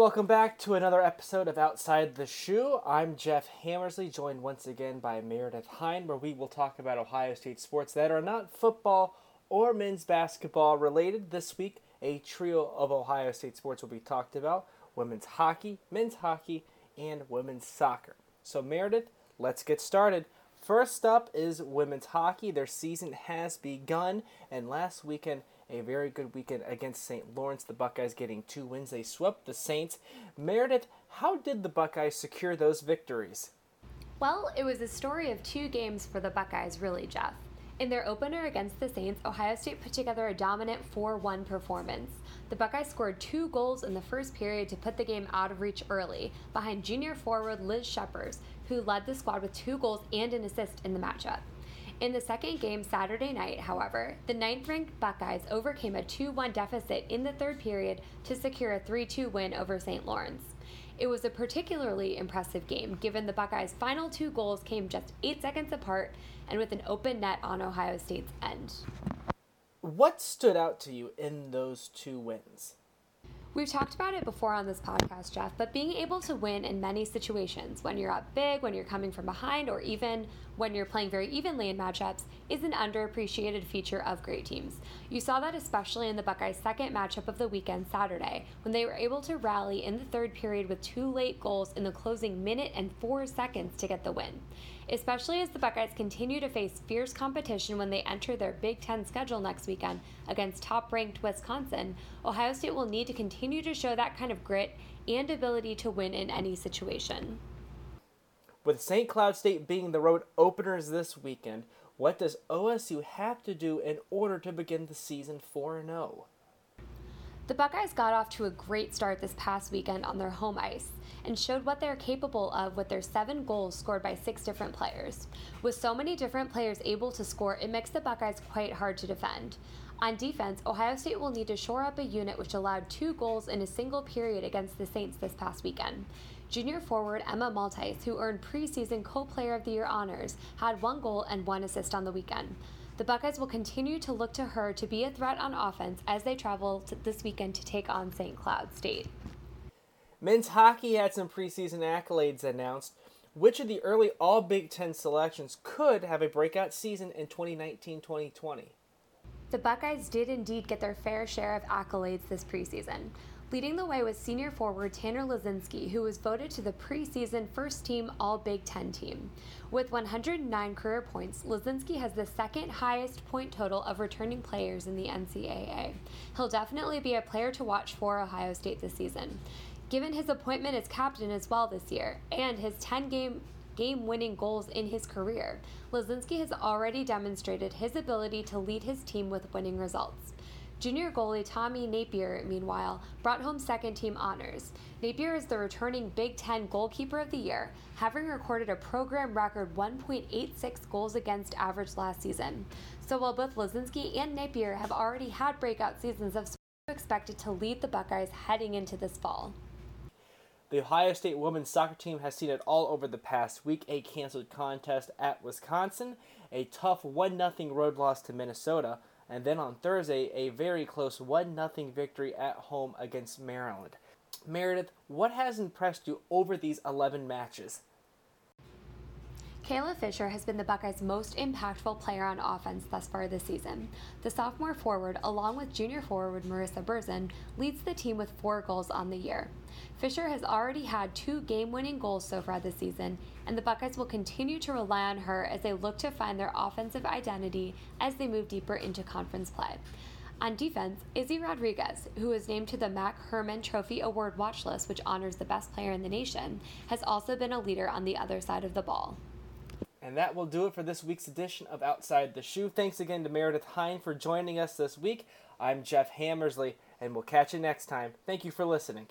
welcome back to another episode of Outside the Shoe. I'm Jeff Hammersley, joined once again by Meredith Hine, where we will talk about Ohio State sports that are not football or men's basketball related. This week, a trio of Ohio State sports will be talked about women's hockey, men's hockey, and women's soccer. So, Meredith, let's get started. First up is women's hockey. Their season has begun, and last weekend, a very good weekend against St. Lawrence. The Buckeyes getting two wins. They swept the Saints. Meredith, how did the Buckeyes secure those victories? Well, it was a story of two games for the Buckeyes, really, Jeff. In their opener against the Saints, Ohio State put together a dominant 4 1 performance. The Buckeyes scored two goals in the first period to put the game out of reach early, behind junior forward Liz Schepers, who led the squad with two goals and an assist in the matchup. In the second game Saturday night, however, the ninth ranked Buckeyes overcame a 2 1 deficit in the third period to secure a 3 2 win over St. Lawrence. It was a particularly impressive game given the Buckeyes' final two goals came just eight seconds apart and with an open net on Ohio State's end. What stood out to you in those two wins? We've talked about it before on this podcast, Jeff, but being able to win in many situations, when you're up big, when you're coming from behind, or even when you're playing very evenly in matchups, is an underappreciated feature of great teams. You saw that especially in the Buckeyes' second matchup of the weekend, Saturday, when they were able to rally in the third period with two late goals in the closing minute and four seconds to get the win especially as the Buckeyes continue to face fierce competition when they enter their Big Ten schedule next weekend against top ranked Wisconsin. Ohio State will need to continue to show that kind of grit and ability to win in any situation. With St. Cloud State being the road openers this weekend, what does OSU have to do in order to begin the season 4 0? The Buckeyes got off to a great start this past weekend on their home ice and showed what they're capable of with their seven goals scored by six different players. With so many different players able to score, it makes the Buckeyes quite hard to defend. On defense, Ohio State will need to shore up a unit which allowed two goals in a single period against the Saints this past weekend. Junior forward Emma Maltais, who earned preseason co player of the year honors, had one goal and one assist on the weekend. The Buckeyes will continue to look to her to be a threat on offense as they travel this weekend to take on St. Cloud State. Men's hockey had some preseason accolades announced. Which of the early All Big Ten selections could have a breakout season in 2019 2020? The Buckeyes did indeed get their fair share of accolades this preseason. Leading the way was senior forward Tanner Laczynski, who was voted to the preseason first team All Big Ten team. With 109 career points, Laczynski has the second highest point total of returning players in the NCAA. He'll definitely be a player to watch for Ohio State this season. Given his appointment as captain as well this year and his 10 game game winning goals in his career, Laczynski has already demonstrated his ability to lead his team with winning results. Junior goalie Tommy Nappier, meanwhile, brought home second team honors. Nappier is the returning Big Ten goalkeeper of the year, having recorded a program record 1.86 goals against average last season. So while both Laczynski and Nappier have already had breakout seasons of expected to lead the Buckeyes heading into this fall. The Ohio State women's soccer team has seen it all over the past week. A canceled contest at Wisconsin, a tough 1 0 road loss to Minnesota, and then on Thursday, a very close 1 0 victory at home against Maryland. Meredith, what has impressed you over these 11 matches? Kayla Fisher has been the Buckeyes' most impactful player on offense thus far this season. The sophomore forward, along with junior forward Marissa Berzin, leads the team with four goals on the year. Fisher has already had two game winning goals so far this season, and the Buckeyes will continue to rely on her as they look to find their offensive identity as they move deeper into conference play. On defense, Izzy Rodriguez, who was named to the Mac Hermann Trophy Award watch list, which honors the best player in the nation, has also been a leader on the other side of the ball. And that will do it for this week's edition of Outside the Shoe. Thanks again to Meredith Hine for joining us this week. I'm Jeff Hammersley, and we'll catch you next time. Thank you for listening.